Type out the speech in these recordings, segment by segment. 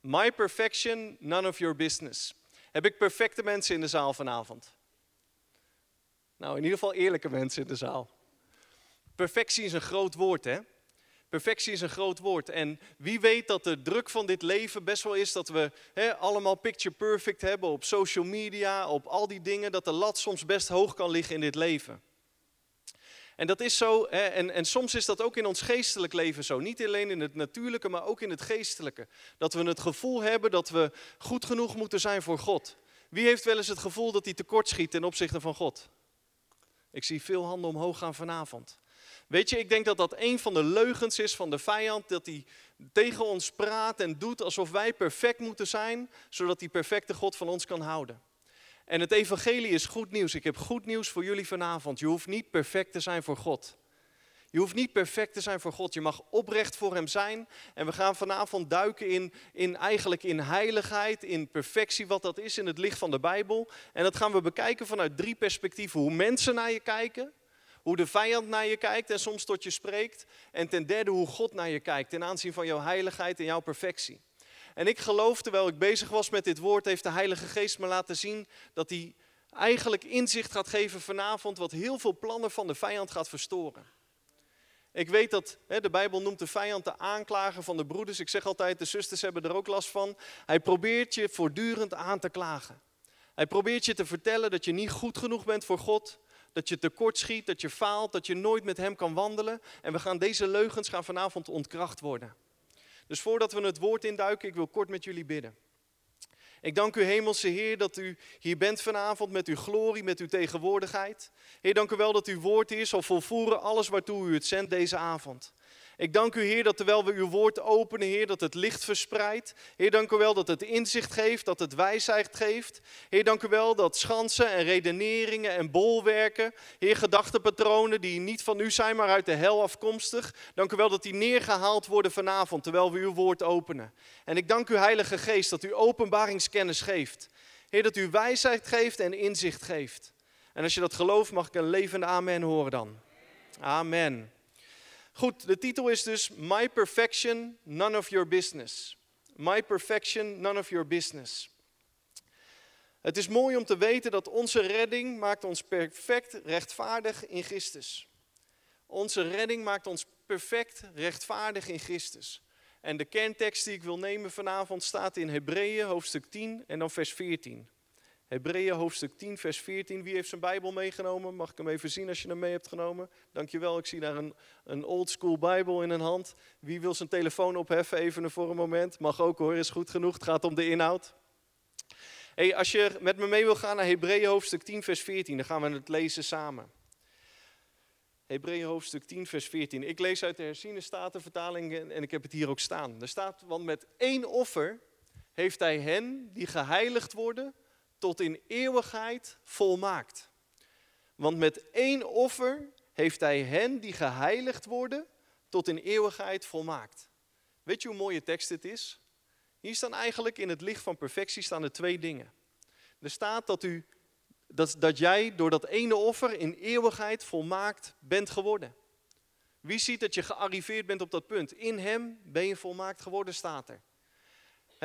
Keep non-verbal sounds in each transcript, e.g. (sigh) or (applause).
My perfection, none of your business. Heb ik perfecte mensen in de zaal vanavond? Nou, in ieder geval eerlijke mensen in de zaal. Perfectie is een groot woord, hè? Perfectie is een groot woord. En wie weet dat de druk van dit leven best wel is dat we hè, allemaal picture perfect hebben op social media, op al die dingen, dat de lat soms best hoog kan liggen in dit leven. En dat is zo, hè, en, en soms is dat ook in ons geestelijk leven zo. Niet alleen in het natuurlijke, maar ook in het geestelijke. Dat we het gevoel hebben dat we goed genoeg moeten zijn voor God. Wie heeft wel eens het gevoel dat hij tekortschiet ten opzichte van God? Ik zie veel handen omhoog gaan vanavond. Weet je, ik denk dat dat een van de leugens is van de vijand, dat hij tegen ons praat en doet alsof wij perfect moeten zijn, zodat die perfecte God van ons kan houden. En het evangelie is goed nieuws. Ik heb goed nieuws voor jullie vanavond. Je hoeft niet perfect te zijn voor God. Je hoeft niet perfect te zijn voor God. Je mag oprecht voor Hem zijn. En we gaan vanavond duiken in, in eigenlijk in heiligheid, in perfectie, wat dat is in het licht van de Bijbel. En dat gaan we bekijken vanuit drie perspectieven. Hoe mensen naar je kijken, hoe de vijand naar je kijkt en soms tot je spreekt. En ten derde hoe God naar je kijkt ten aanzien van jouw heiligheid en jouw perfectie. En ik geloof, terwijl ik bezig was met dit woord, heeft de Heilige Geest me laten zien dat hij eigenlijk inzicht gaat geven vanavond wat heel veel plannen van de vijand gaat verstoren. Ik weet dat hè, de Bijbel noemt de vijand de aanklager van de broeders. Ik zeg altijd, de zusters hebben er ook last van. Hij probeert je voortdurend aan te klagen. Hij probeert je te vertellen dat je niet goed genoeg bent voor God. Dat je tekort schiet, dat je faalt, dat je nooit met hem kan wandelen. En we gaan deze leugens gaan vanavond ontkracht worden. Dus voordat we het woord induiken, ik wil kort met jullie bidden. Ik dank u, Hemelse Heer, dat u hier bent vanavond met uw glorie, met uw tegenwoordigheid. Heer, dank u wel dat uw woord hier zal volvoeren alles waartoe u het zendt deze avond. Ik dank u, Heer, dat terwijl we uw woord openen, Heer, dat het licht verspreidt. Heer, dank u wel dat het inzicht geeft, dat het wijsheid geeft. Heer, dank u wel dat schansen en redeneringen en bolwerken, Heer, gedachtepatronen die niet van u zijn, maar uit de hel afkomstig. Dank u wel dat die neergehaald worden vanavond, terwijl we uw woord openen. En ik dank u, Heilige Geest, dat u openbaringskennis geeft. Heer, dat u wijsheid geeft en inzicht geeft. En als je dat gelooft, mag ik een levende amen horen dan. Amen. Goed, de titel is dus My Perfection, None of Your Business. My Perfection, None of Your Business. Het is mooi om te weten dat onze redding maakt ons perfect rechtvaardig in Christus. Onze redding maakt ons perfect rechtvaardig in Christus. En de kerntekst die ik wil nemen vanavond staat in Hebreeën hoofdstuk 10 en dan vers 14. Hebreeën hoofdstuk 10, vers 14. Wie heeft zijn Bijbel meegenomen? Mag ik hem even zien als je hem mee hebt genomen? Dankjewel, ik zie daar een, een old school Bijbel in een hand. Wie wil zijn telefoon opheffen even voor een moment? Mag ook hoor, is goed genoeg. Het gaat om de inhoud. Hey, als je met me mee wil gaan naar Hebreeën hoofdstuk 10, vers 14, dan gaan we het lezen samen. Hebreeën hoofdstuk 10, vers 14. Ik lees uit de herziene statenvertaling en ik heb het hier ook staan. Er staat, want met één offer heeft hij hen die geheiligd worden tot in eeuwigheid volmaakt. Want met één offer heeft hij hen die geheiligd worden tot in eeuwigheid volmaakt. Weet je hoe mooie tekst dit is? Hier staan eigenlijk in het licht van perfectie staan er twee dingen. Er staat dat, u, dat, dat jij door dat ene offer in eeuwigheid volmaakt bent geworden. Wie ziet dat je gearriveerd bent op dat punt? In hem ben je volmaakt geworden, staat er.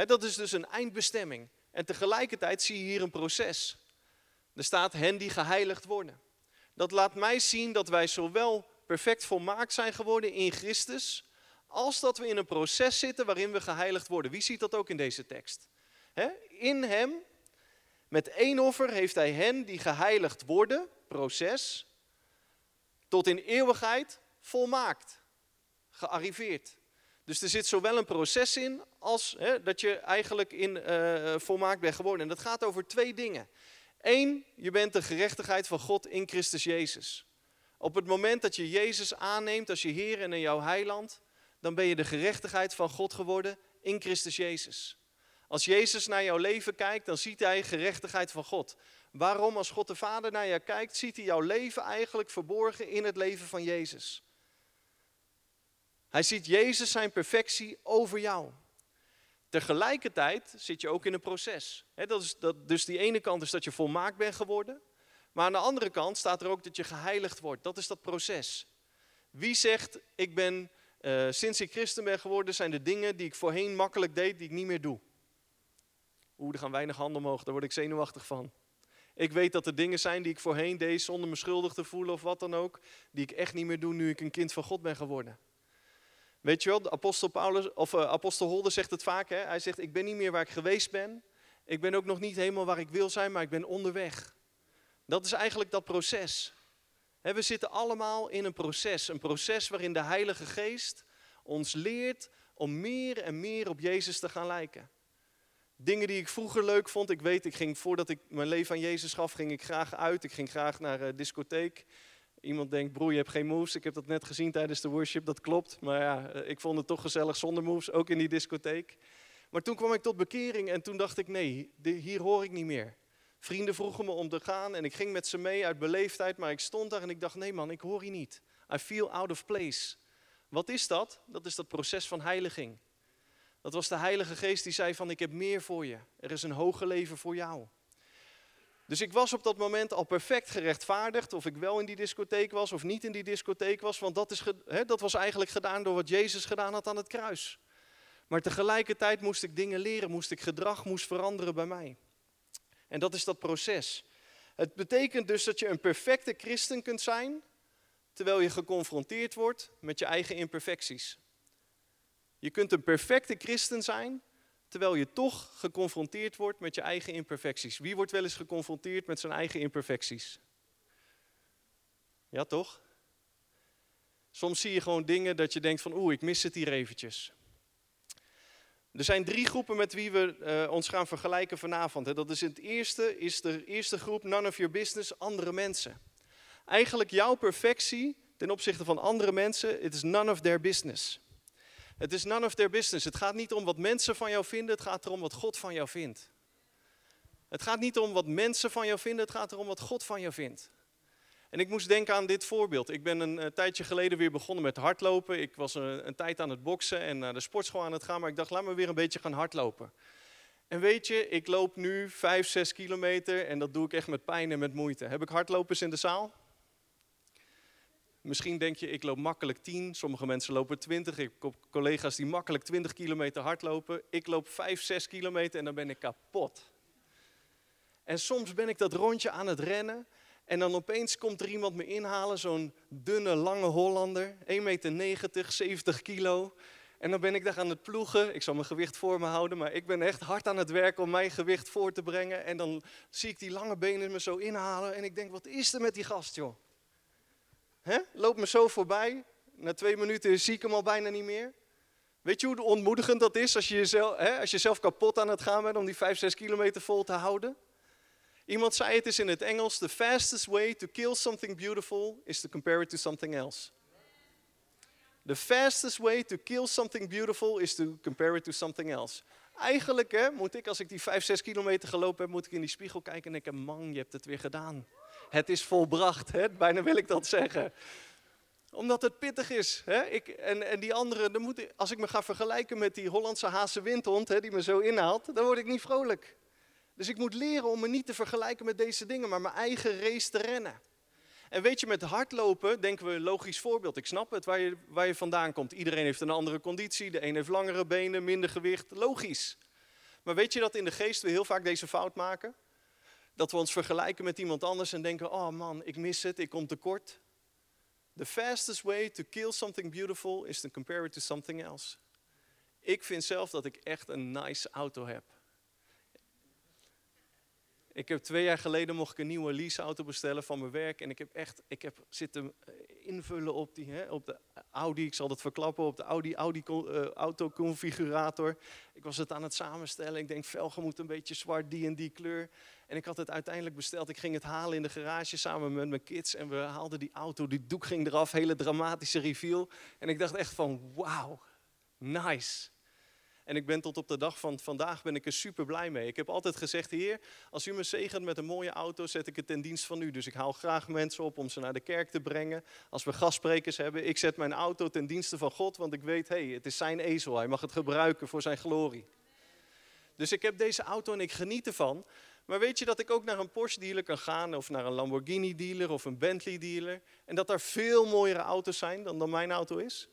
dat is dus een eindbestemming. En tegelijkertijd zie je hier een proces. Er staat hen die geheiligd worden. Dat laat mij zien dat wij zowel perfect volmaakt zijn geworden in Christus, als dat we in een proces zitten waarin we geheiligd worden. Wie ziet dat ook in deze tekst? In hem, met één offer, heeft hij hen die geheiligd worden, proces, tot in eeuwigheid volmaakt, gearriveerd. Dus er zit zowel een proces in als hè, dat je eigenlijk in uh, volmaakt bent geworden. En dat gaat over twee dingen. Eén, je bent de gerechtigheid van God in Christus Jezus. Op het moment dat je Jezus aanneemt als je Heer en jouw heiland, dan ben je de gerechtigheid van God geworden in Christus Jezus. Als Jezus naar jouw leven kijkt, dan ziet hij gerechtigheid van God. Waarom? Als God de Vader naar jou kijkt, ziet hij jouw leven eigenlijk verborgen in het leven van Jezus. Hij ziet Jezus zijn perfectie over jou. Tegelijkertijd zit je ook in een proces. dat is, dat, dus die ene kant is dat je volmaakt bent geworden. Maar aan de andere kant staat er ook dat je geheiligd wordt. Dat is dat proces. Wie zegt, ik ben eh, sinds ik christen ben geworden, zijn de dingen die ik voorheen makkelijk deed, die ik niet meer doe. Oeh, er gaan weinig handen omhoog, daar word ik zenuwachtig van. Ik weet dat er dingen zijn die ik voorheen deed zonder me schuldig te voelen of wat dan ook, die ik echt niet meer doe nu ik een kind van God ben geworden. Weet je wel, de apostel, Paulus, of, uh, apostel Holder zegt het vaak, hè? hij zegt ik ben niet meer waar ik geweest ben, ik ben ook nog niet helemaal waar ik wil zijn, maar ik ben onderweg. Dat is eigenlijk dat proces. We zitten allemaal in een proces, een proces waarin de Heilige Geest ons leert om meer en meer op Jezus te gaan lijken. Dingen die ik vroeger leuk vond, ik weet, ik ging voordat ik mijn leven aan Jezus gaf, ging ik graag uit. Ik ging graag naar de discotheek. Iemand denkt, broer, je hebt geen moves. Ik heb dat net gezien tijdens de worship, dat klopt. Maar ja, eh, ik vond het toch gezellig zonder moves, ook in die discotheek. Maar toen kwam ik tot bekering en toen dacht ik, nee, hier hoor ik niet meer. Vrienden vroegen me om te gaan en ik ging met ze mee uit beleefdheid, maar ik stond daar en ik dacht, nee man, ik hoor hier niet. I feel out of place. Wat is dat? Dat is dat proces van heiliging. Dat was de Heilige Geest die zei van, ik heb meer voor je. Er is een hoger leven voor jou. Dus ik was op dat moment al perfect gerechtvaardigd of ik wel in die discotheek was of niet in die discotheek was, want dat, is, dat was eigenlijk gedaan door wat Jezus gedaan had aan het kruis. Maar tegelijkertijd moest ik dingen leren, moest ik gedrag moest veranderen bij mij. En dat is dat proces. Het betekent dus dat je een perfecte christen kunt zijn, terwijl je geconfronteerd wordt met je eigen imperfecties. Je kunt een perfecte christen zijn, terwijl je toch geconfronteerd wordt met je eigen imperfecties. Wie wordt wel eens geconfronteerd met zijn eigen imperfecties? Ja, toch? Soms zie je gewoon dingen dat je denkt van oeh, ik mis het hier eventjes. Er zijn drie groepen met wie we uh, ons gaan vergelijken vanavond. Dat is het eerste, is de eerste groep none of your business, andere mensen. Eigenlijk jouw perfectie ten opzichte van andere mensen, het is none of their business. Het is none of their business. Het gaat niet om wat mensen van jou vinden, het gaat erom wat God van jou vindt. Het gaat niet om wat mensen van jou vinden, het gaat erom wat God van jou vindt. En ik moest denken aan dit voorbeeld. Ik ben een, tijdje geleden weer begonnen met hardlopen. Ik was een, een, tijd aan het boksen en naar de sportschool aan het gaan, maar ik dacht, laat me weer een beetje gaan hardlopen. En weet je, ik loop nu 5, 6 kilometer en dat doe ik echt met pijn en met moeite. Heb ik hardlopers in de zaal? Misschien denk je, ik loop makkelijk 10, sommige mensen lopen 20. Ik heb collega's die makkelijk 20 kilometer hardlopen. Ik loop 5, 6 kilometer en dan ben ik kapot. En soms ben ik dat rondje aan het rennen en dan opeens komt er iemand me inhalen, zo'n dunne, lange Hollander, 1,90 meter, 70 kilo. En dan ben ik daar aan het ploegen. Ik zal mijn gewicht voor me houden, maar ik ben echt hard aan het werk om mijn gewicht voor te brengen. En dan zie ik die lange benen me zo inhalen en ik denk, wat is er met die gast, joh? He? Loopt me zo voorbij. Na twee minuten zie ik hem al bijna niet meer. Weet je hoe ontmoedigend dat is als je jezelf, hè, als je zelf kapot aan het gaan bent om die 5, 6 kilometer vol te houden? Iemand zei het is in het Engels: The fastest way to kill something beautiful is to compare it to something else. The fastest way to kill something beautiful is to compare it to something else. Eigenlijk hè, moet ik, als ik die 5, 6 kilometer gelopen heb, moet ik in die spiegel kijken en denken, man, je hebt het weer gedaan. Het is volbracht, hè? bijna wil ik dat zeggen. Omdat het pittig is. Hè? Ik, en, en die anderen, dan moet als ik me ga vergelijken met die Hollandse Haase windhond, hè, die me zo inhaalt, dan word ik niet vrolijk. Dus ik moet leren om me niet te vergelijken met deze dingen, maar mijn eigen race te rennen. En weet je, met hardlopen denken we een logisch voorbeeld. Ik snap het, waar je, waar je vandaan komt. Iedereen heeft een andere conditie. De een heeft langere benen, minder gewicht. Logisch. Maar weet je dat in de geest we heel vaak deze fout maken? Dat we ons vergelijken met iemand anders en denken, oh man, ik mis het, ik kom tekort. The fastest way to kill something beautiful is to compare it to something else. Ik vind zelf dat ik echt een nice auto heb. Ik heb twee jaar geleden mocht ik een nieuwe leaseauto bestellen van mijn werk. En ik heb echt, ik heb zitten eh, invullen op, die, hè, op de Audi, ik zal dat verklappen, op de Audi, Audi uh, autoconfigurator. Ik was het aan het samenstellen. Ik denk, velgen moet een beetje zwart, die en die kleur. En ik had het uiteindelijk besteld. Ik ging het halen in de garage samen met mijn kids. En we haalden die auto, die doek ging eraf, hele dramatische reveal. En ik dacht echt van, wauw, nice. En ik ben tot op de dag van vandaag ben ik er super blij mee. Ik heb altijd gezegd, Heer, als u me zegent met een mooie auto, zet ik het ten dienst van u. Dus ik haal graag mensen op om ze naar de kerk te brengen. Als we gastsprekers hebben, ik zet mijn auto ten dienste van God, want ik weet, hé, hey, het is zijn ezel. Hij mag het gebruiken voor zijn glorie. Dus ik heb deze auto en ik geniet ervan. Maar weet je dat ik ook naar een Porsche dealer kan gaan, of naar een Lamborghini dealer of een Bentley dealer, en dat daar veel mooiere auto's zijn dan, dan mijn auto is?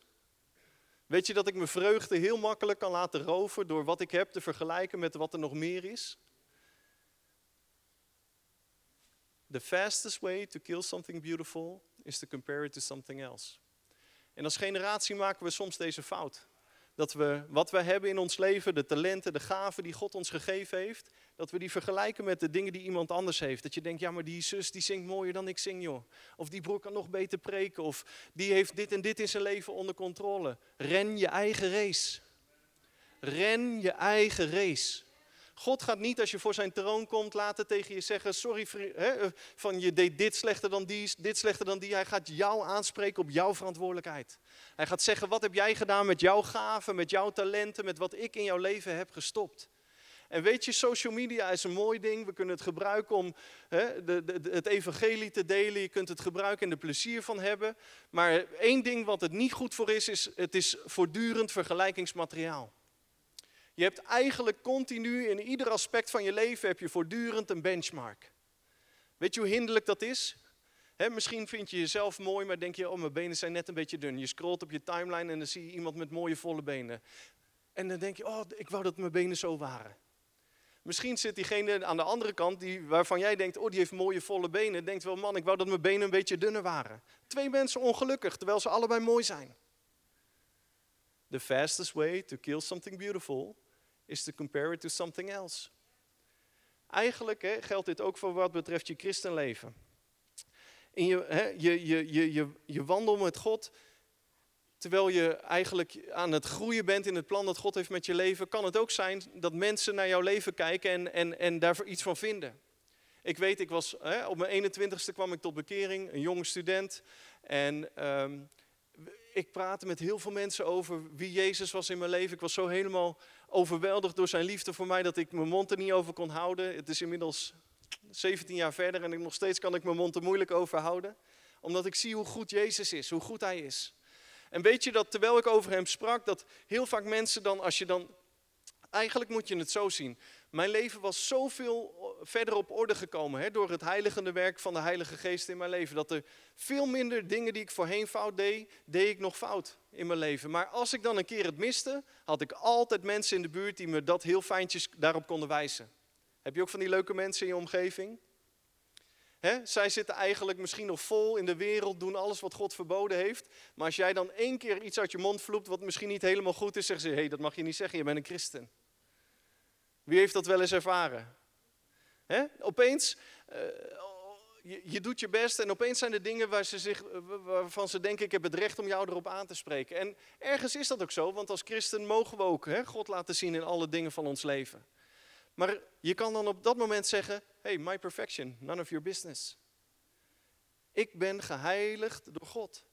Weet je dat ik mijn vreugde heel makkelijk kan laten roven door wat ik heb te vergelijken met wat er nog meer is? The fastest way to kill something beautiful is to compare it to something else. En als generatie maken we soms deze fout. Dat we wat we hebben in ons leven, de talenten, de gaven die God ons gegeven heeft, dat we die vergelijken met de dingen die iemand anders heeft. Dat je denkt, ja maar die zus die zingt mooier dan ik zing joh. Of die broer kan nog beter preken. Of die heeft dit en dit in zijn leven onder controle. Ren je eigen race. Ren je eigen race. God gaat niet als je voor zijn troon komt laten tegen je zeggen, sorry eh, van je deed dit slechter dan die, dit slechter dan die. Hij gaat jou aanspreken op jouw verantwoordelijkheid. Hij gaat zeggen, wat heb jij gedaan met jouw gaven, met jouw talenten, met wat ik in jouw leven heb gestopt. En weet je, social media is een mooi ding. We kunnen het gebruiken om de, het evangelie te delen. Je kunt het gebruiken en er plezier van hebben. Maar één ding wat het niet goed voor is, is het is voortdurend vergelijkingsmateriaal. Je hebt eigenlijk continu in ieder aspect van je leven heb je voortdurend een benchmark. Weet je hoe hinderlijk dat is? misschien vind je jezelf mooi, maar denk je, oh mijn benen zijn net een beetje dun. Je scrolt op je timeline en dan zie je iemand met mooie volle benen. En dan denk je, oh ik wou dat mijn benen zo waren. Misschien zit diegene aan de andere kant die, waarvan jij denkt, oh die heeft mooie volle benen. Denkt wel, man ik wou dat mijn benen een beetje dunner waren. Twee mensen ongelukkig, terwijl ze allebei mooi zijn. The fastest way to kill something beautiful is to compare it to something else. Eigenlijk hè, geldt dit ook voor wat betreft je christenleven. In je, hè, je, je, je, je, je wandel met God, terwijl je eigenlijk aan het groeien bent in het plan dat God heeft met je leven, kan het ook zijn dat mensen naar jouw leven kijken en, en, en daar iets van vinden. Ik weet, ik was, hè, op mijn 21ste kwam ik tot bekering, een jonge student. En um, ik praatte met heel veel mensen over wie Jezus was in mijn leven. Ik was zo helemaal overweldigd door zijn liefde voor mij dat ik mijn mond er niet over kon houden. Het is inmiddels 17 jaar verder en nog steeds kan ik mijn mond er moeilijk over houden. Omdat ik zie hoe goed Jezus is, hoe goed hij is. En weet je dat terwijl ik over hem sprak, dat heel vaak mensen dan, als je dan, eigenlijk moet je het zo zien. Mijn leven was zoveel verder op orde gekomen hè, door het heiligende werk van de Heilige Geest in mijn leven. Dat er veel minder dingen die ik voorheen fout deed, deed ik nog fout in mijn leven. Maar als ik dan een keer het miste, had ik altijd mensen in de buurt die me dat heel fijntjes daarop konden wijzen. Heb je ook van die leuke mensen in je omgeving? zij zitten eigenlijk misschien nog vol in de wereld, doen alles wat God verboden heeft. Maar als jij dan één keer iets uit je mond vloept wat misschien niet helemaal goed is, zeggen ze: hé, hey, dat mag je niet zeggen, je bent een christen. Wie heeft dat wel eens ervaren? He? Opeens, uh, je, je, doet je best en opeens zijn er dingen waar ze zich, waarvan ze denken, ik heb het recht om jou erop aan te spreken. En ergens is dat ook zo, want als christen mogen we ook God laten zien in alle dingen van ons leven. Maar je kan dan op dat moment zeggen, hey, my perfection, none of your business. Ik ben geheiligd door God.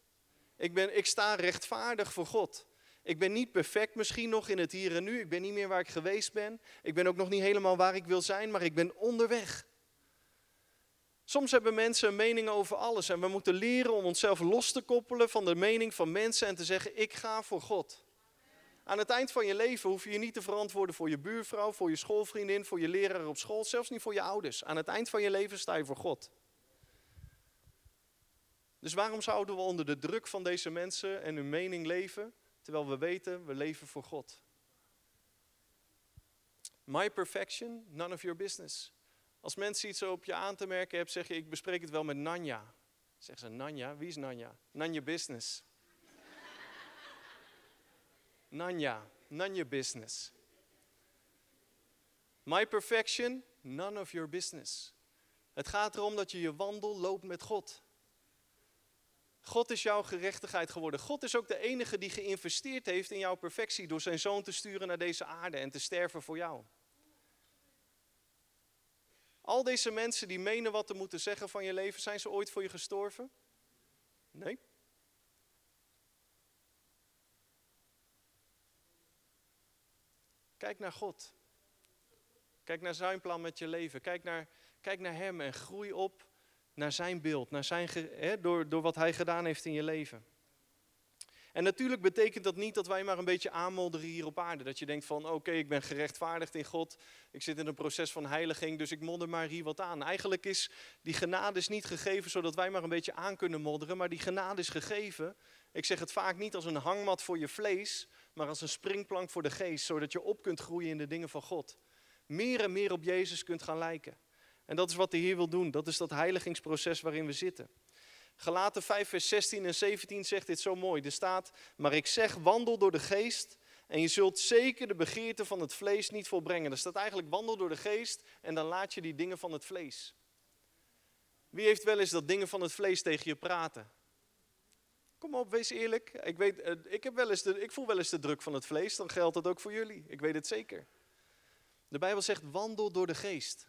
Ik, ben, ik sta rechtvaardig voor God. Ik ben niet perfect misschien nog in het hier en nu. Ik ben niet meer waar ik geweest ben. Ik ben ook nog niet helemaal waar ik wil zijn, maar ik ben onderweg. Soms hebben mensen een mening over alles en we moeten leren om onszelf los te koppelen van de mening van mensen en te zeggen, ik ga voor God. Aan het eind van je leven hoef je je niet te verantwoorden voor je buurvrouw, voor je schoolvriendin, voor je leraar op school, zelfs niet voor je ouders. Aan het eind van je leven sta je voor God. Dus waarom zouden we onder de druk van deze mensen en hun mening leven? Terwijl we weten, we leven voor God. My perfection, none of your business. Als mensen iets op je aan te merken hebben, zeg je, ik bespreek het wel met Nanja. Zeggen ze, Nanja? Wie is Nanja? Nanja Business. (laughs) Nanja, Nanja Business. My perfection, none of your business. Het gaat erom dat je je wandel loopt met God. God is jouw gerechtigheid geworden. God is ook de enige die geïnvesteerd heeft in jouw perfectie door zijn zoon te sturen naar deze aarde en te sterven voor jou. Al deze mensen die menen wat te moeten zeggen van je leven, zijn ze ooit voor je gestorven? Nee. Kijk naar God. Kijk naar zijn plan met je leven. Kijk naar, kijk naar Hem en groei op naar zijn beeld, naar zijn, hè, door, door wat hij gedaan heeft in je leven. En natuurlijk betekent dat niet dat wij maar een beetje aanmodderen hier op aarde. Dat je denkt van oké, ik ben gerechtvaardigd in God. Ik zit in een proces van heiliging, dus ik modder maar hier wat aan. Eigenlijk is die genade is niet gegeven zodat wij maar een beetje aan kunnen modderen. Maar die genade is gegeven Ik zeg het vaak niet als een hangmat voor je vlees, maar als een springplank voor de geest, zodat je op kunt groeien in de dingen van God. Meer en meer op Jezus kunt gaan lijken. En dat is wat de Heer wil doen. Dat is dat heiligingsproces waarin we zitten. Galaten 5, vers 16 en 17 zegt dit zo mooi. Er staat, maar ik zeg, wandel door de geest en je zult zeker de begeerte van het vlees niet volbrengen. Er staat eigenlijk, wandel door de geest en dan laat je die dingen van het vlees. Wie heeft wel eens dat dingen van het vlees tegen je praten? Kom op, wees eerlijk. Ik, weet, eh, ik, heb wel eens de, ik voel wel eens de druk van het vlees, dan geldt dat ook voor jullie. Ik weet het zeker. De Bijbel zegt, wandel door de geest.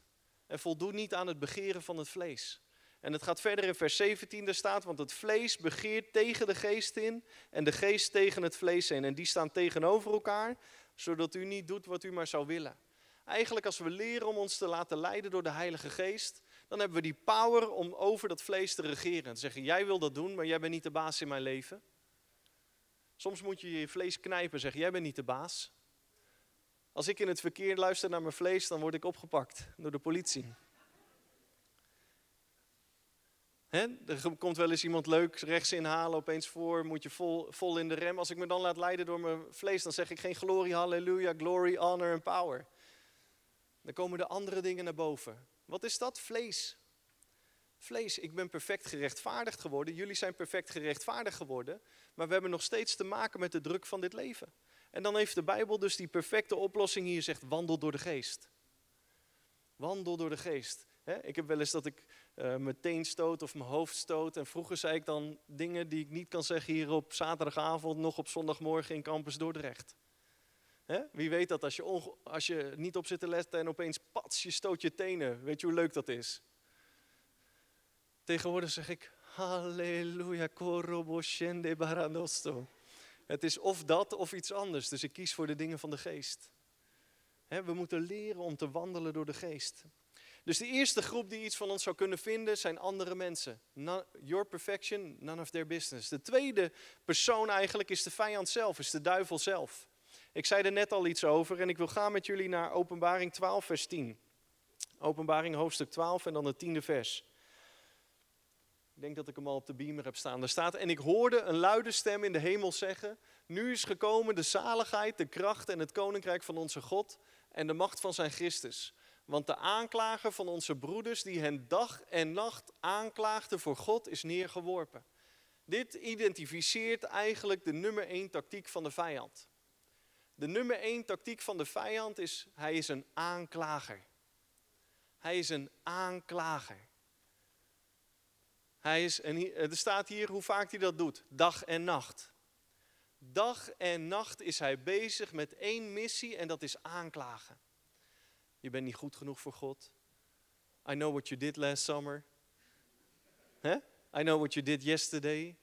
En voldoe niet aan het begeren van het vlees. En het gaat verder in vers 17, daar staat, want het vlees begeert tegen de geest in en de geest tegen het vlees in. En die staan tegenover elkaar, zodat u niet doet wat u maar zou willen. Eigenlijk als we leren om ons te laten leiden door de Heilige Geest, dan hebben we die power om over dat vlees te regeren. En te zeggen, jij wil dat doen, maar jij bent niet de baas in mijn leven. Soms moet je je vlees knijpen en zeggen, jij bent niet de baas. Als ik in het verkeer luister naar mijn vlees, dan word ik opgepakt door de politie. Er komt wel eens iemand leuk rechts inhalen, opeens voor, moet je vol, vol in de rem. Als ik me dan laat leiden door mijn vlees, dan zeg ik geen glorie, halleluja, glory, honor en power. Dan komen de andere dingen naar boven. Wat is dat? Vlees. Vlees, ik ben perfect gerechtvaardigd geworden, jullie zijn perfect gerechtvaardigd geworden, maar we hebben nog steeds te maken met de druk van dit leven. En dan heeft de Bijbel dus die perfecte oplossing hier zegt, wandel door de geest. Wandel door de geest. ik heb wel eens dat ik uh, mijn teen stoot of mijn hoofd stoot. En vroeger zei ik dan dingen die ik niet kan zeggen hier op zaterdagavond, nog op zondagmorgen in Campus Dordrecht. Wie weet dat als je, als je niet op zit te letten en opeens pats, je stoot je tenen. Weet je hoe leuk dat is? Tegenwoordig zeg ik, halleluja, koroboshende baranosto. Het is of dat of iets anders, dus ik kies voor de dingen van de geest. we moeten leren om te wandelen door de geest. Dus de eerste groep die iets van ons zou kunnen vinden zijn andere mensen. your perfection, none of their business. De tweede persoon eigenlijk is de vijand zelf, is de duivel zelf. Ik zei er net al iets over en ik wil gaan met jullie naar Openbaring 12, vers 10. Openbaring hoofdstuk 12 en dan het tiende vers. Ik denk dat ik hem al op de beamer heb staan. Daar staat, en ik hoorde een luide stem in de hemel zeggen, nu is gekomen de zaligheid, de kracht en het koninkrijk van onze God en de macht van zijn Christus. Want de aanklager van onze broeders, die hen dag en nacht aanklaagde voor God, is neergeworpen. Dit identificeert eigenlijk de nummer één tactiek van de vijand. De nummer één tactiek van de vijand is, hij is een aanklager. Hij is een aanklager. Hij is, en er staat hier hoe vaak hij dat doet, dag en nacht. Dag en nacht is hij bezig met één missie en dat is aanklagen. Je bent niet goed genoeg voor God. I know what you did last summer. I know what you did yesterday.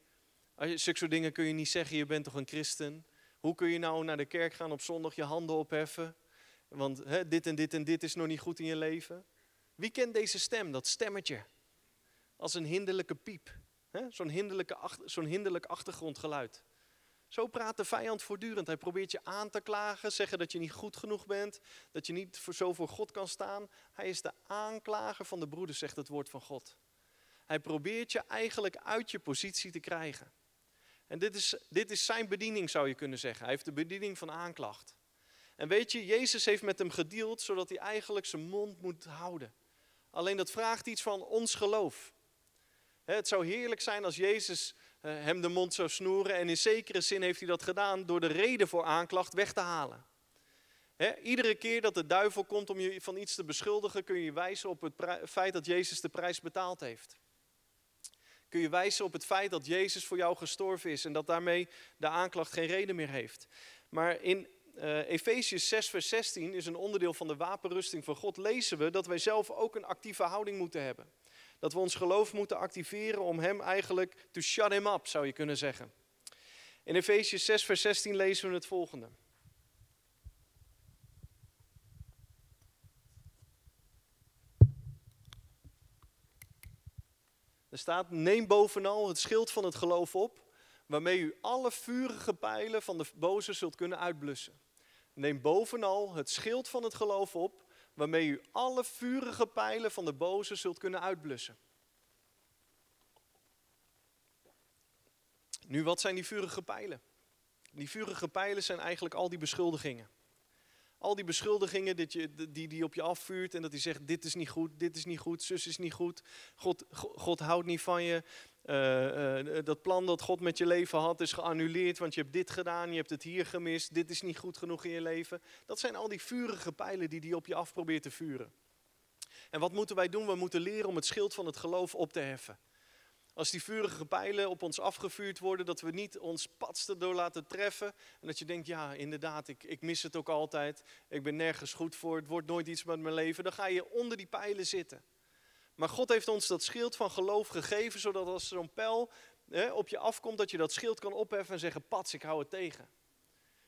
Zulke soort dingen kun je niet zeggen, je bent toch een christen. Hoe kun je nou naar de kerk gaan op zondag, je handen opheffen? Want dit en dit en dit is nog niet goed in je leven. Wie kent deze stem, dat stemmetje? Als een hinderlijke piep. Zo'n zo'n hinderlijk achtergrondgeluid. Zo praat de vijand voortdurend. Hij probeert je aan te klagen, zeggen dat je niet goed genoeg bent, dat je niet voor, zo voor God kan staan. Hij is de aanklager van de broeders, zegt het woord van God. Hij probeert je eigenlijk uit je positie te krijgen. En dit is, dit is zijn bediening, zou je kunnen zeggen. Hij heeft de bediening van aanklacht. En weet je, Jezus heeft met hem gedeeld, zodat hij eigenlijk zijn mond moet houden. Alleen dat vraagt iets van ons geloof. Het zou heerlijk zijn als Jezus eh, hem de mond zou snoeren. En in zekere zin heeft hij dat gedaan door de reden voor aanklacht weg te halen. iedere keer dat de duivel komt om je van iets te beschuldigen, kun je wijzen op het feit dat Jezus de prijs betaald heeft. Kun je wijzen op het feit dat Jezus voor jou gestorven is en dat daarmee de aanklacht geen reden meer heeft. Maar in uh, Efesius 6, vers 16 is een onderdeel van de wapenrusting van God. Lezen we dat wij zelf ook een actieve houding moeten hebben. Dat we ons geloof moeten activeren om hem eigenlijk to shut him up, zou je kunnen zeggen. In Efesius 6, vers 16 lezen we het volgende. Er staat, neem bovenal het schild van het geloof op, waarmee u alle vurige pijlen van de boze zult kunnen uitblussen. Neem bovenal het schild van het geloof op, waarmee u alle vurige pijlen van de boze zult kunnen uitblussen. Nu, wat zijn die vurige pijlen? Die vurige pijlen zijn eigenlijk al die beschuldigingen. Al die beschuldigingen dat je, die, die op je afvuurt en dat hij zegt, dit is niet goed, dit is niet goed, zus is niet goed, God, God, houdt niet van je. Eh, eh, dat plan dat God met je leven had is geannuleerd, want je hebt dit gedaan, je hebt het hier gemist, dit is niet goed genoeg in je leven. Dat zijn al die vurige pijlen die hij op je af probeert te vuren. En wat moeten wij doen? We moeten leren om het schild van het geloof op te heffen. Als die vurige pijlen op ons afgevuurd worden, dat we niet ons padste door laten treffen. En dat je denkt, ja inderdaad, ik, ik mis het ook altijd. Ik ben nergens goed voor, het wordt nooit iets met mijn leven. Dan ga je onder die pijlen zitten. Maar God heeft ons dat schild van geloof gegeven, zodat als zo'n pijl hè, op je afkomt, dat je dat schild kan opheffen en zeggen, pats, ik hou het tegen.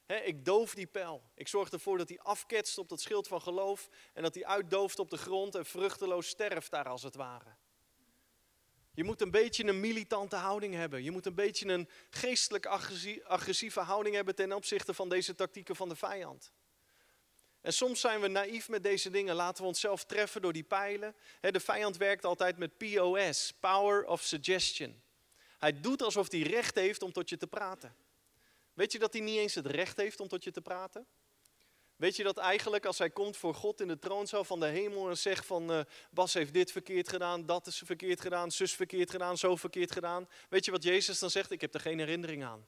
ik doof die pijl. Ik zorg ervoor dat hij afketst op dat schild van geloof en dat hij uitdooft op de grond en vruchteloos sterft daar als het ware. Je moet een beetje een militante houding hebben. Je moet een beetje een geestelijk agressieve houding hebben ten opzichte van deze tactieken van de vijand. En soms zijn we naïef met deze dingen. Laten we onszelf treffen door die pijlen. De vijand werkt altijd met POS, Power of Suggestion. Hij doet alsof hij recht heeft om tot je te praten. Weet je dat hij niet eens het recht heeft om tot je te praten? Weet je dat eigenlijk als hij komt voor God in de troonzaal van de hemel en zegt van uh, Bas heeft dit verkeerd gedaan, dat is verkeerd gedaan, zus verkeerd gedaan, zo verkeerd gedaan. Weet je wat Jezus dan zegt? Ik heb er geen herinnering aan.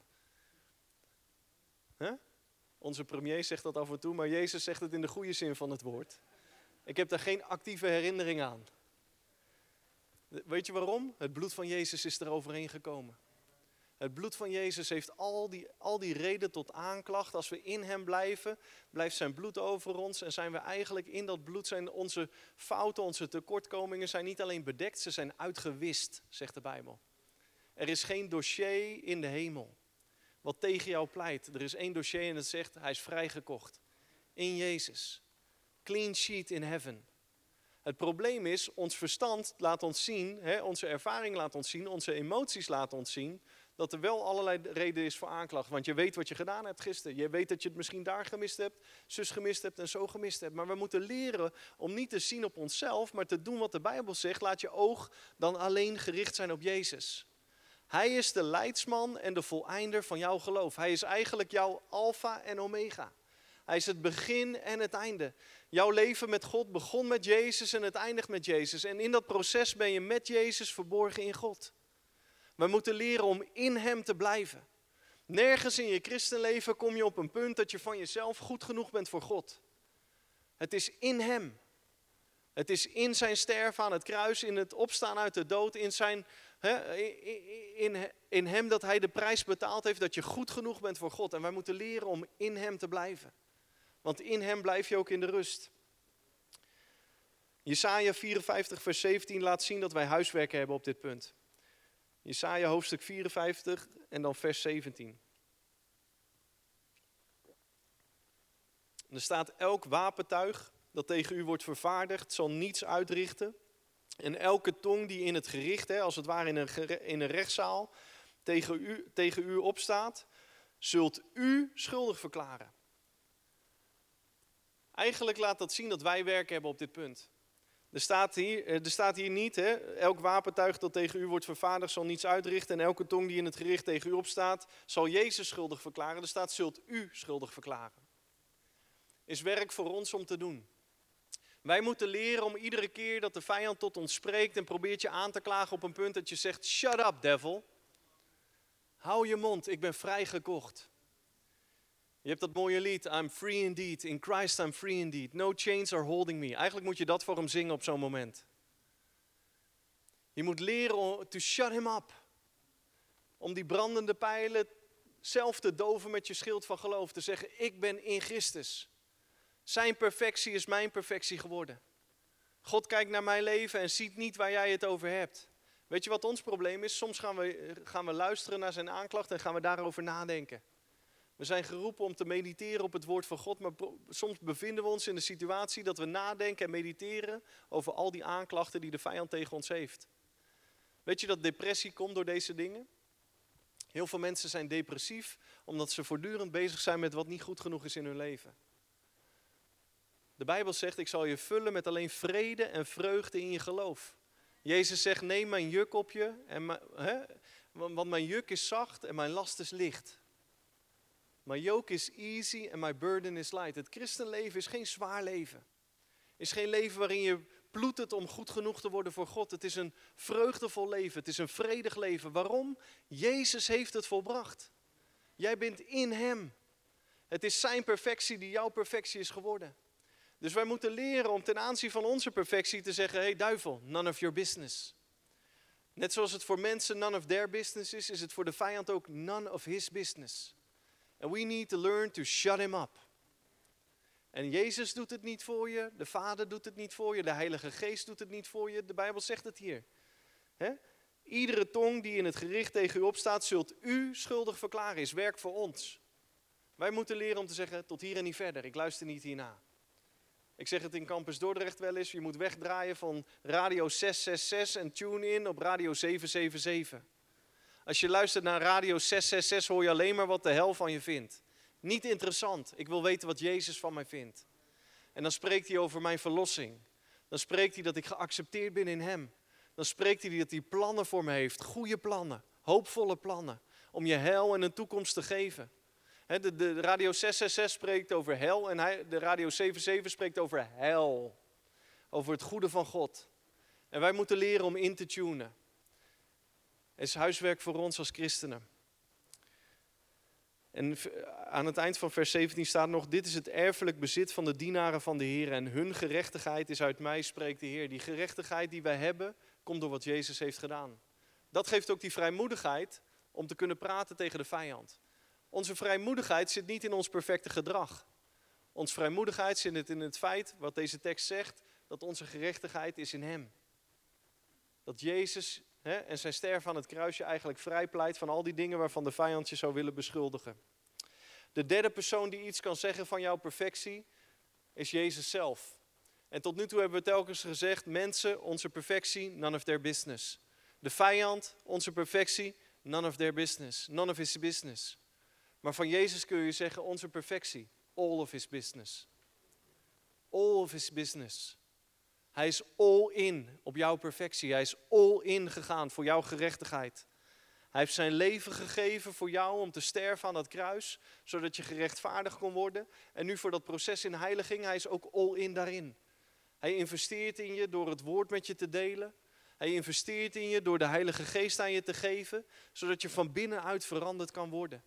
Onze premier zegt dat af en toe, maar Jezus zegt het in de goede zin van het woord. Ik heb daar geen actieve herinnering aan. Weet je waarom? Het bloed van Jezus is er overheen gekomen. Het bloed van Jezus heeft al die, al die reden tot aanklacht. Als we in Hem blijven, blijft Zijn bloed over ons. En zijn we eigenlijk in dat bloed, zijn onze fouten, onze tekortkomingen zijn niet alleen bedekt, ze zijn uitgewist, zegt de Bijbel. Er is geen dossier in de hemel wat tegen jou pleit. Er is één dossier en het zegt, hij is vrijgekocht. In Jezus. Clean sheet in heaven. Het probleem is, ons verstand laat ons zien, hè, onze ervaring laat ons zien, onze emoties laten ons zien, dat er wel allerlei reden is voor aanklacht. Want je weet wat je gedaan hebt gisteren. Je weet dat je het misschien daar gemist hebt, zus gemist hebt en zo gemist hebt. Maar we moeten leren om niet te zien op onszelf, maar te doen wat de Bijbel zegt. Laat je oog dan alleen gericht zijn op Jezus. Hij is de leidsman en de voleinder van jouw geloof. Hij is eigenlijk jouw alfa en omega. Hij is het begin en het einde. Jouw leven met God begon met Jezus en het eindigt met Jezus. En in dat proces ben je met Jezus verborgen in God. We moeten leren om in Hem te blijven. Nergens in je christenleven kom je op een punt dat je van jezelf goed genoeg bent voor God. Het is in Hem. Het is in zijn sterven aan het kruis, in het opstaan uit de dood, in, zijn, in, in Hem dat Hij de prijs betaald heeft dat je goed genoeg bent voor God. En wij moeten leren om in Hem te blijven. Want in Hem blijf je ook in de rust. Jesaja 54, vers 17 laat zien dat wij huiswerk hebben op dit punt. Jesaja hoofdstuk 54 en dan vers 17. Er staat elk wapentuig dat tegen u wordt vervaardigd zal niets uitrichten. En elke tong die in het gericht, hè, als het ware in een, in een rechtszaal, tegen u, tegen u opstaat, zult u schuldig verklaren. Eigenlijk laat dat zien dat wij werk hebben op dit punt. Er staat hier, eh, er staat hier niet, hè, elk wapentuig dat tegen u wordt vervaardigd zal niets uitrichten en elke tong die in het gericht tegen u opstaat zal Jezus schuldig verklaren. Er staat zult u schuldig verklaren. Is werk voor ons om te doen. Wij moeten leren om iedere keer dat de vijand tot ons spreekt en probeert je aan te klagen op een punt dat je zegt, shut up devil. Hou je mond, ik ben vrijgekocht. Je hebt dat mooie lied, I'm free indeed. In Christ I'm free indeed. No chains are holding me. Eigenlijk moet je dat voor hem zingen op zo'n moment. Je moet leren to shut him up. Om die brandende pijlen zelf te doven met je schild van geloof. Te zeggen, ik ben in Christus. Zijn perfectie is mijn perfectie geworden. God kijkt naar mijn leven en ziet niet waar jij het over hebt. Weet je wat ons probleem is? Soms gaan we, gaan we luisteren naar zijn aanklacht en gaan we daarover nadenken. We zijn geroepen om te mediteren op het woord van God, maar soms bevinden we ons in de situatie dat we nadenken en mediteren over al die aanklachten die de vijand tegen ons heeft. Weet je dat depressie komt door deze dingen? Heel veel mensen zijn depressief omdat ze voortdurend bezig zijn met wat niet goed genoeg is in hun leven. De Bijbel zegt, ik zal je vullen met alleen vrede en vreugde in je geloof. Jezus zegt, neem mijn juk op je en Want mijn juk is zacht en mijn last is licht. My yoke is easy and my burden is light. Het christenleven is geen zwaar leven. Is geen leven waarin je ploetert om goed genoeg te worden voor God. Het is een vreugdevol leven. Het is een vredig leven. Waarom? Jezus heeft het volbracht. Jij bent in Hem. Het is Zijn perfectie die jouw perfectie is geworden. Dus wij moeten leren om ten aanzien van onze perfectie te zeggen: hey duivel, none of your business. Net zoals het voor mensen none of their business is, is het voor de vijand ook none of his business. And we need to learn to shut him up. En Jezus doet het niet voor je, de Vader doet het niet voor je, de Heilige Geest doet het niet voor je. De Bijbel zegt het hier. Iedere tong die in het gericht tegen u opstaat, zult u schuldig verklaren, is werk voor ons. Wij moeten leren om te zeggen, tot hier en niet verder, ik luister niet hierna. Ik zeg het in Campus Dordrecht wel eens, je moet wegdraaien van radio 666 en tune in op radio 777. Als je luistert naar radio 666 hoor je alleen maar wat de hel van je vindt. Niet interessant. Ik wil weten wat Jezus van mij vindt. En dan spreekt hij over mijn verlossing. Dan spreekt hij dat ik geaccepteerd ben in Hem. Dan spreekt hij dat hij plannen voor me heeft. Goede plannen. Hoopvolle plannen. Om je hel en een toekomst te geven. De, de Radio 666 spreekt over hel en hij, de Radio 77 spreekt over hel. Over het goede van God. En wij moeten leren om in te tunen. Het is huiswerk voor ons als christenen. En aan het eind van vers 17 staat nog: Dit is het erfelijk bezit van de dienaren van de Heer. En hun gerechtigheid is uit mij, spreekt de Heer. Die gerechtigheid die wij hebben, komt door wat Jezus heeft gedaan. Dat geeft ook die vrijmoedigheid om te kunnen praten tegen de vijand. Onze vrijmoedigheid zit niet in ons perfecte gedrag. Onze vrijmoedigheid zit in het feit, wat deze tekst zegt, dat onze gerechtigheid is in Hem. Dat Jezus hè, en zijn sterven aan het kruisje eigenlijk vrijpleit van al die dingen waarvan de vijand je zou willen beschuldigen. De derde persoon die iets kan zeggen van jouw perfectie is Jezus zelf. En tot nu toe hebben we telkens gezegd, mensen, onze perfectie, none of their business. De vijand, onze perfectie, none of their business. None of his business. Maar van Jezus kun je zeggen, onze perfectie, all of his business. All of his business. Hij is all in op jouw perfectie. Hij is all in gegaan voor jouw gerechtigheid. Hij heeft zijn leven gegeven voor jou om te sterven aan dat kruis, zodat je gerechtvaardigd kon worden. En nu voor dat proces in heiliging, hij is ook all in daarin. Hij investeert in je door het woord met je te delen. Hij investeert in je door de Heilige Geest aan je te geven, zodat je van binnenuit veranderd kan worden.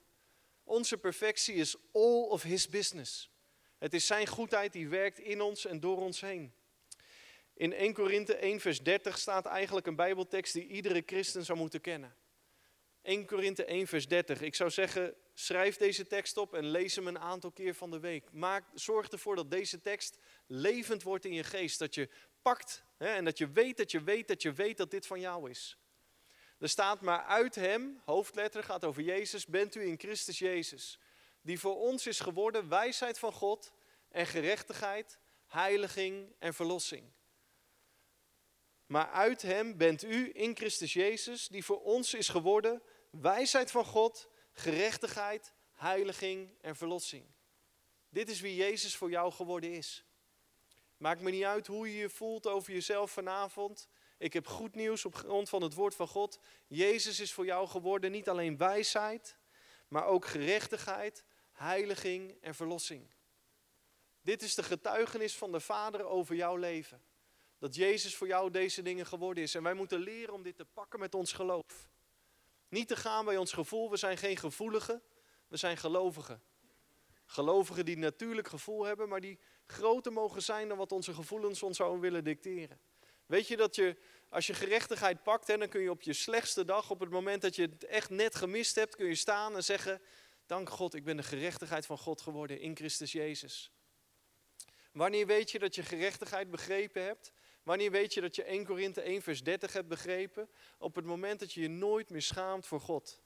Onze perfectie is all of his business. Het is zijn goedheid die werkt in ons en door ons heen. In 1 Korinthe 1 vers 30 staat eigenlijk een bijbeltekst die iedere christen zou moeten kennen. 1 Korinthe 1 vers 30. Ik zou zeggen, schrijf deze tekst op en lees hem een aantal keer van de week. Maak, zorg ervoor dat deze tekst levend wordt in je geest. Dat je pakt hè, en dat je weet dat je weet dat je weet dat dit van jou is. Er staat maar uit hem, hoofdletter gaat over Jezus, bent u in Christus Jezus. Die voor ons is geworden wijsheid van God en gerechtigheid, heiliging en verlossing. Maar uit hem bent u in Christus Jezus, die voor ons is geworden wijsheid van God, gerechtigheid, heiliging en verlossing. Dit is wie Jezus voor jou geworden is. Maakt me niet uit hoe je je voelt over jezelf vanavond. Ik heb goed nieuws op grond van het woord van God. Jezus is voor jou geworden niet alleen wijsheid, maar ook gerechtigheid, heiliging en verlossing. Dit is de getuigenis van de Vader over jouw leven. Dat Jezus voor jou deze dingen geworden is. En wij moeten leren om dit te pakken met ons geloof. Niet te gaan bij ons gevoel. We zijn geen gevoeligen, we zijn gelovigen. Gelovigen die natuurlijk gevoel hebben, maar die groter mogen zijn dan wat onze gevoelens ons zouden willen dicteren. Weet je dat je, als je gerechtigheid pakt, hè, dan kun je op je slechtste dag, op het moment dat je het echt net gemist hebt, kun je staan en zeggen, dank God, ik ben de gerechtigheid van God geworden in Christus Jezus. Wanneer weet je dat je gerechtigheid begrepen hebt? Wanneer weet je dat je 1 Korinthe 1 vers 30 hebt begrepen? Op het moment dat je je nooit meer schaamt voor God.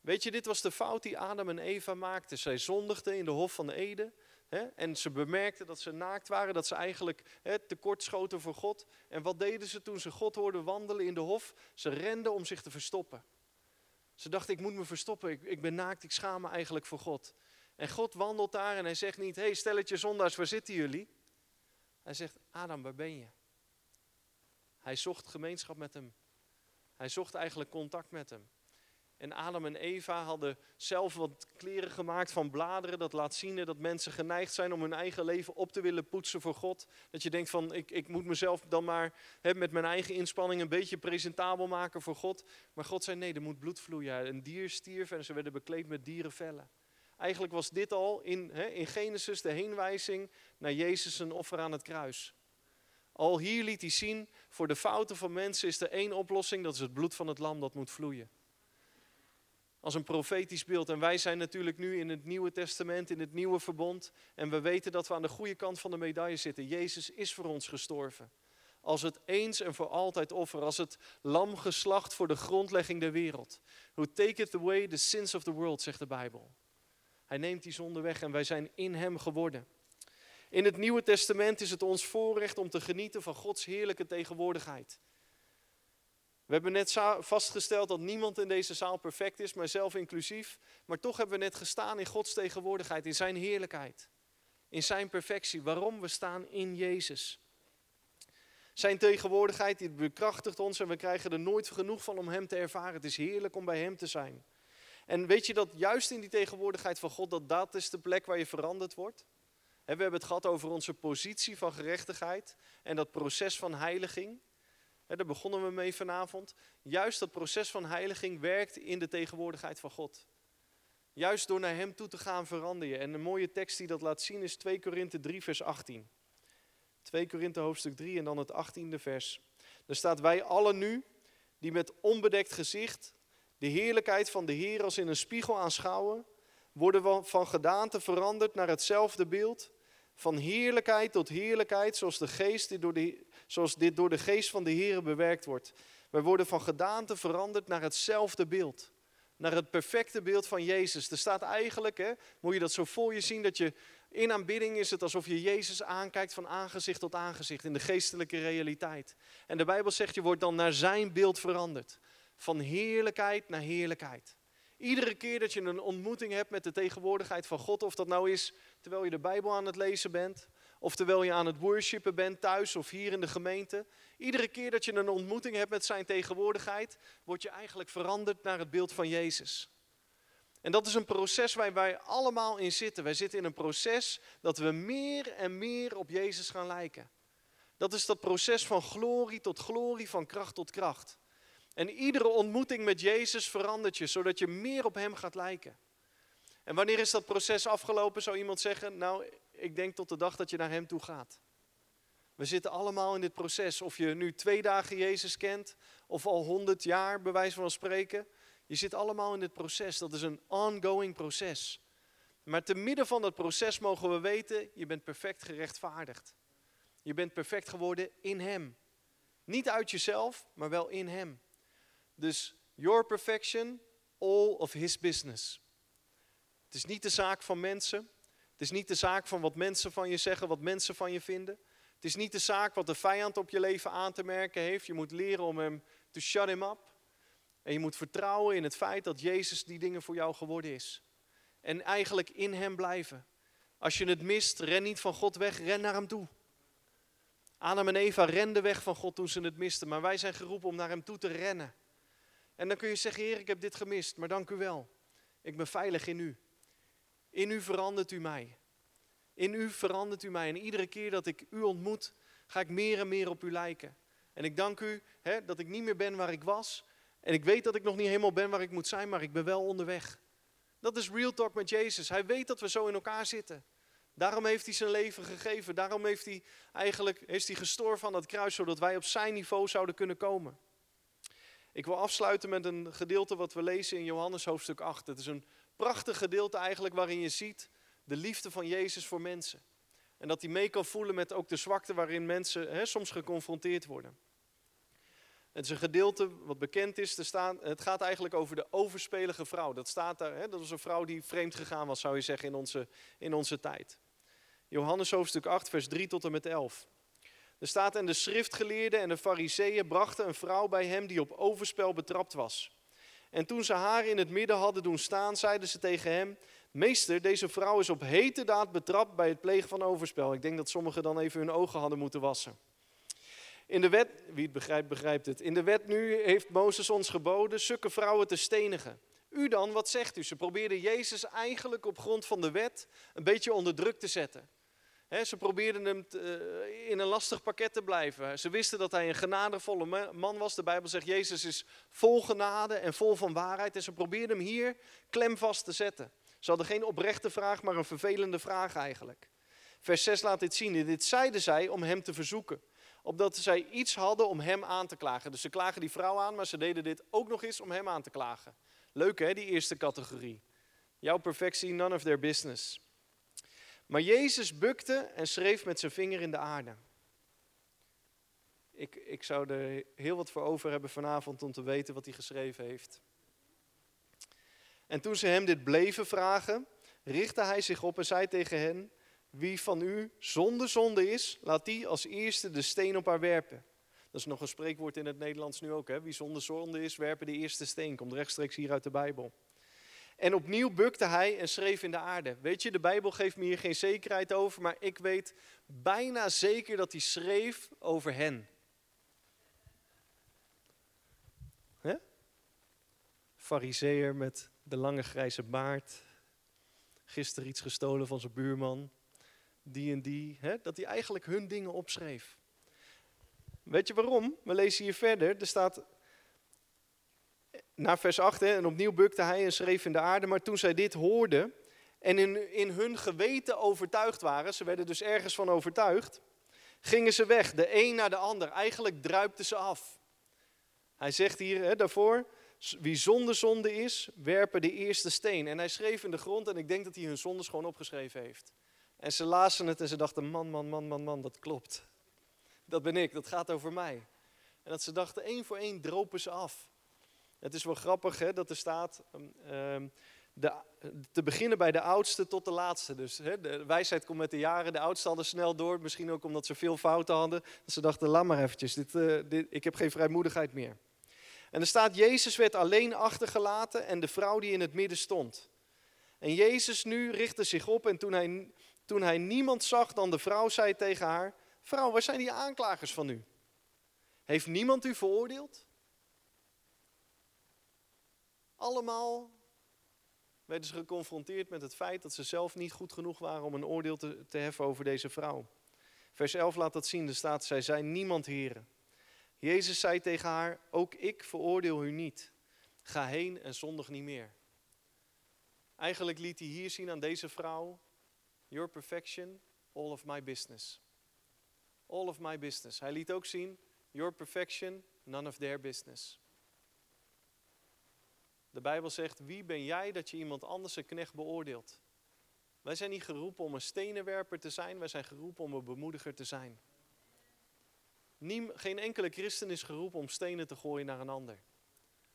Weet je, dit was de fout die Adam en Eva maakten. Zij zondigden in de hof van Eden. En ze bemerkten dat ze naakt waren, dat ze eigenlijk hè, tekortschoten voor God. En wat deden ze toen ze God hoorden wandelen in de hof? Ze renden om zich te verstoppen. Ze dachten, ik moet me verstoppen, ik, ik ben naakt, ik schaam me eigenlijk voor God. En God wandelt daar en hij zegt niet, hé hey, stelletje zondaars, waar zitten jullie? Hij zegt, Adam, waar ben je? Hij zocht gemeenschap met hem. Hij zocht eigenlijk contact met hem. En Adam en Eva hadden zelf wat kleren gemaakt van bladeren. Dat laat zien dat mensen geneigd zijn om hun eigen leven op te willen poetsen voor God. Dat je denkt van, ik, ik moet mezelf dan maar met mijn eigen inspanning een beetje presentabel maken voor God. Maar God zei, nee, er moet bloed vloeien. Een dier stierf en ze werden bekleed met dierenvellen. Eigenlijk was dit al in, in Genesis de heenwijzing naar Jezus een offer aan het kruis. Al hier liet hij zien, voor de fouten van mensen is er één oplossing, dat is het bloed van het lam dat moet vloeien. Als een profetisch beeld. En wij zijn natuurlijk nu in het Nieuwe Testament, in het Nieuwe Verbond. En we weten dat we aan de goede kant van de medaille zitten. Jezus is voor ons gestorven. Als het eens en voor altijd offer. Als het lam geslacht voor de grondlegging der wereld. Who taketh away the sins of the world, zegt de Bijbel. Hij neemt die zonde weg en wij zijn in hem geworden. In het Nieuwe Testament is het ons voorrecht om te genieten van Gods heerlijke tegenwoordigheid. We hebben net vastgesteld dat niemand in deze zaal perfect is, mijzelf inclusief. Maar toch hebben we net gestaan in Gods tegenwoordigheid, in Zijn heerlijkheid. In Zijn perfectie. Waarom? We staan in Jezus. Zijn tegenwoordigheid die bekrachtigt ons en we krijgen er nooit genoeg van om Hem te ervaren. Het is heerlijk om bij Hem te zijn. En weet je dat juist in die tegenwoordigheid van God, dat dat is de plek waar je veranderd wordt? We hebben het gehad over onze positie van gerechtigheid en dat proces van heiliging. Daar begonnen we mee vanavond. Juist dat proces van heiliging werkt in de tegenwoordigheid van God. Juist door naar Hem toe te gaan verander je. En een mooie tekst die dat laat zien is 2 Korinthe 3 vers 18. 2 Korinthe hoofdstuk 3 en dan het 18e vers. Daar staat wij allen nu, die met onbedekt gezicht de heerlijkheid van de Heer als in een spiegel aanschouwen, worden van gedaante veranderd naar hetzelfde beeld, van heerlijkheid tot heerlijkheid, zoals, de geest die door de, zoals dit door de geest van de Heer bewerkt wordt. Wij worden van gedaante veranderd naar hetzelfde beeld. Naar het perfecte beeld van Jezus. Er staat eigenlijk, hè, moet je dat zo voor je zien, dat je in aanbidding is het alsof je Jezus aankijkt van aangezicht tot aangezicht in de geestelijke realiteit. En de Bijbel zegt, je wordt dan naar zijn beeld veranderd. Van heerlijkheid naar heerlijkheid. Iedere keer dat je een ontmoeting hebt met de tegenwoordigheid van God, of dat nou is terwijl je de Bijbel aan het lezen bent, of terwijl je aan het worshipen bent thuis of hier in de gemeente. Iedere keer dat je een ontmoeting hebt met zijn tegenwoordigheid, word je eigenlijk veranderd naar het beeld van Jezus. En dat is een proces waar wij allemaal in zitten. Wij zitten in een proces dat we meer en meer op Jezus gaan lijken. Dat is dat proces van glorie tot glorie, van kracht tot kracht. En iedere ontmoeting met Jezus verandert je, zodat je meer op Hem gaat lijken. En wanneer is dat proces afgelopen, zou iemand zeggen? Nou, ik denk tot de dag dat je naar Hem toe gaat. We zitten allemaal in dit proces. Of je nu twee dagen Jezus kent, of al honderd jaar, bij wijze van spreken. Je zit allemaal in dit proces. Dat is een ongoing proces. Maar te midden van dat proces mogen we weten, je bent perfect gerechtvaardigd. Je bent perfect geworden in Hem. Niet uit jezelf, maar wel in Hem. Dus your perfection, all of His business. Het is niet de zaak van mensen. Het is niet de zaak van wat mensen van je zeggen, wat mensen van je vinden. Het is niet de zaak wat de vijand op je leven aan te merken heeft. Je moet leren om hem te shut him up. En je moet vertrouwen in het feit dat Jezus die dingen voor jou geworden is. En eigenlijk in hem blijven. Als je het mist, ren niet van God weg, ren naar hem toe. Adam en Eva renden weg van God toen ze het misten, maar wij zijn geroepen om naar hem toe te rennen. En dan kun je zeggen, Heer, ik heb dit gemist, maar dank u wel. Ik ben veilig in u. In u verandert u mij. In u verandert u mij. En iedere keer dat ik u ontmoet, ga ik meer en meer op u lijken. En ik dank u hè, dat ik niet meer ben waar ik was. En ik weet dat ik nog niet helemaal ben waar ik moet zijn, maar ik ben wel onderweg. Dat is real talk met Jezus. Hij weet dat we zo in elkaar zitten. Daarom heeft hij zijn leven gegeven. Daarom heeft hij eigenlijk heeft hij gestorven aan dat kruis, zodat wij op zijn niveau zouden kunnen komen. Ik wil afsluiten met een gedeelte wat we lezen in Johannes hoofdstuk 8. Het is een prachtig gedeelte eigenlijk waarin je ziet de liefde van Jezus voor mensen. En dat hij mee kan voelen met ook de zwakte waarin mensen hè, soms geconfronteerd worden. Het is een gedeelte wat bekend is. Het gaat eigenlijk over de overspelige vrouw. Dat staat daar. Hè, dat was een vrouw die vreemd gegaan was, zou je zeggen, in onze, in onze tijd. Johannes hoofdstuk 8, vers 3 tot en met 11. Er staat, en de schriftgeleerden en de fariseeën brachten een vrouw bij hem die op overspel betrapt was. En toen ze haar in het midden hadden doen staan, zeiden ze tegen hem, meester, deze vrouw is op hete daad betrapt bij het plegen van overspel. Ik denk dat sommigen dan even hun ogen hadden moeten wassen. In de wet, wie het begrijpt, begrijpt het. In de wet nu heeft Mozes ons geboden zulke vrouwen te stenigen. U dan, wat zegt u? Ze probeerden Jezus eigenlijk op grond van de wet een beetje onder druk te zetten. Ze probeerden hem eh, in een lastig pakket te blijven. Ze wisten dat hij een genadevolle man was. De Bijbel zegt, Jezus is vol genade en vol van waarheid. En ze probeerden hem hier klemvast te zetten. Ze hadden geen oprechte vraag, maar een vervelende vraag eigenlijk. Vers 6 laat dit zien. Dit zeiden zij om hem te verzoeken. Opdat zij iets hadden om hem aan te klagen. Dus ze klagen die vrouw aan, maar ze deden dit ook nog eens om hem aan te klagen. Leuk hè, die eerste categorie. Jouw perfectie, none of their business. Maar Jezus bukte en schreef met zijn vinger in de aarde. Ik, ik zou er heel wat voor over hebben vanavond om te weten wat hij geschreven heeft. En toen ze hem dit bleven vragen, richtte hij zich op en zei tegen hen: Wie van u zonder zonde is, laat die als eerste de steen op haar werpen. Dat is nog een spreekwoord in het Nederlands nu ook. Hè? Wie zonder zonde is, werpen de eerste steen. Komt rechtstreeks hier uit de Bijbel. En opnieuw bukte hij en schreef in de aarde. Weet je, de Bijbel geeft me hier geen zekerheid over, maar ik weet bijna zeker dat hij schreef over hen. Hè? Fariseer met de lange grijze baard. Gisteren iets gestolen van zijn buurman. Die en die. Hè? Dat hij eigenlijk hun dingen opschreef. Weet je waarom? We lezen hier verder. Er staat, na vers 8, hè, en opnieuw bukte hij en schreef in de aarde. Maar toen zij dit hoorden en in, in hun geweten overtuigd waren, ze werden dus ergens van overtuigd, gingen ze weg, de een naar de ander. Eigenlijk druipten ze af. Hij zegt hier hè, daarvoor, wie zonder zonde is, werpen de eerste steen. En hij schreef in de grond en ik denk dat hij hun zondes gewoon opgeschreven heeft. En ze lazen het en ze dachten, man, man, man, man, man, dat klopt dat ben ik, dat gaat over mij. En dat ze dachten, één voor één dropen ze af. Het is wel grappig hè, dat er staat, um, de, te beginnen bij de oudste tot de laatste. Dus hè, de wijsheid komt met de jaren, de oudsten hadden snel door. Misschien ook omdat ze veel fouten hadden. Ze dachten, laat maar eventjes, dit, uh, dit, ik heb geen vrijmoedigheid meer. En er staat, Jezus werd alleen achtergelaten en de vrouw die in het midden stond. En Jezus nu richtte zich op en toen hij, toen hij niemand zag dan de vrouw zei tegen haar, Vrouw, waar zijn die aanklagers van u? Heeft niemand u veroordeeld? Allemaal werden ze geconfronteerd met het feit dat ze zelf niet goed genoeg waren om een oordeel te, te heffen over deze vrouw. Vers 11 laat dat zien, er staat, zij zei niemand heren. Jezus zei tegen haar, ook ik veroordeel u niet. Ga heen en zondig niet meer. Eigenlijk liet hij hier zien aan deze vrouw, your perfection, all of my business all of my business. Hij liet ook zien, your perfection, none of their business. De Bijbel zegt, wie ben jij dat je iemand anders een knecht beoordeelt? Wij zijn niet geroepen om een stenenwerper te zijn, wij zijn geroepen om een bemoediger te zijn. geen enkele christen is geroepen om stenen te gooien naar een ander.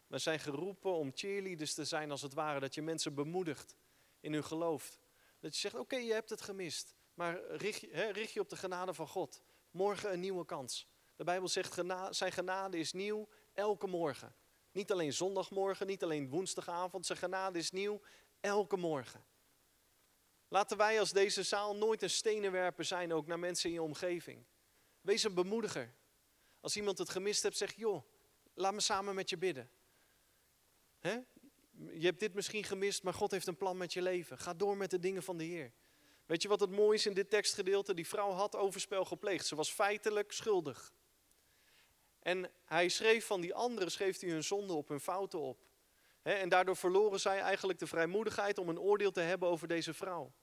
Wij zijn geroepen om cheerleaders te zijn als het ware, dat je mensen bemoedigt in hun geloof. Dat je zegt, oké, je hebt het gemist, maar richt je, richt je op de genade van God. Morgen een nieuwe kans. De Bijbel zegt, zijn genade is nieuw elke morgen. Niet alleen zondagmorgen, niet alleen woensdagavond. Zijn genade is nieuw elke morgen. Laten wij als deze zaal nooit een stenenwerper zijn, ook naar mensen in je omgeving. Wees een bemoediger. Als iemand het gemist hebt, zeg joh, laat me samen met je bidden. Je hebt dit misschien gemist, maar God heeft een plan met je leven. Ga door met de dingen van de Heer. Weet je wat het mooie is in dit tekstgedeelte? Die vrouw had overspel gepleegd. Ze was feitelijk schuldig. En hij schreef van die anderen, schreef hij hun zonden op, hun fouten op. en daardoor verloren zij eigenlijk de vrijmoedigheid om een oordeel te hebben over deze vrouw.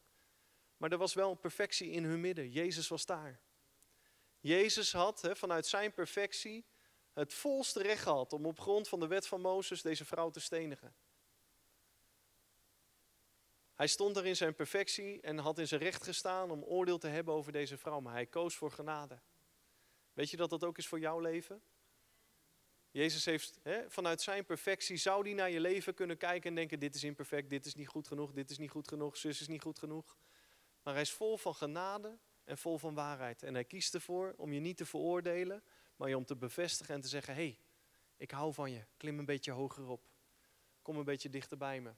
Maar er was wel een perfectie in hun midden. Jezus was daar. Jezus had vanuit zijn perfectie het volste recht gehad om op grond van de wet van Mozes deze vrouw te stenigen. Hij stond er in zijn perfectie en had in zijn recht gestaan om oordeel te hebben over deze vrouw, maar hij koos voor genade. Weet je dat dat ook is voor jouw leven? Jezus heeft hè, vanuit zijn perfectie, zou hij naar je leven kunnen kijken en denken, dit is imperfect, dit is niet goed genoeg, dit is niet goed genoeg, zus is niet goed genoeg. Maar hij is vol van genade en vol van waarheid. En hij kiest ervoor om je niet te veroordelen, maar je om te bevestigen en te zeggen, hé, hey, ik hou van je, klim een beetje hoger op. Kom een beetje dichter bij me.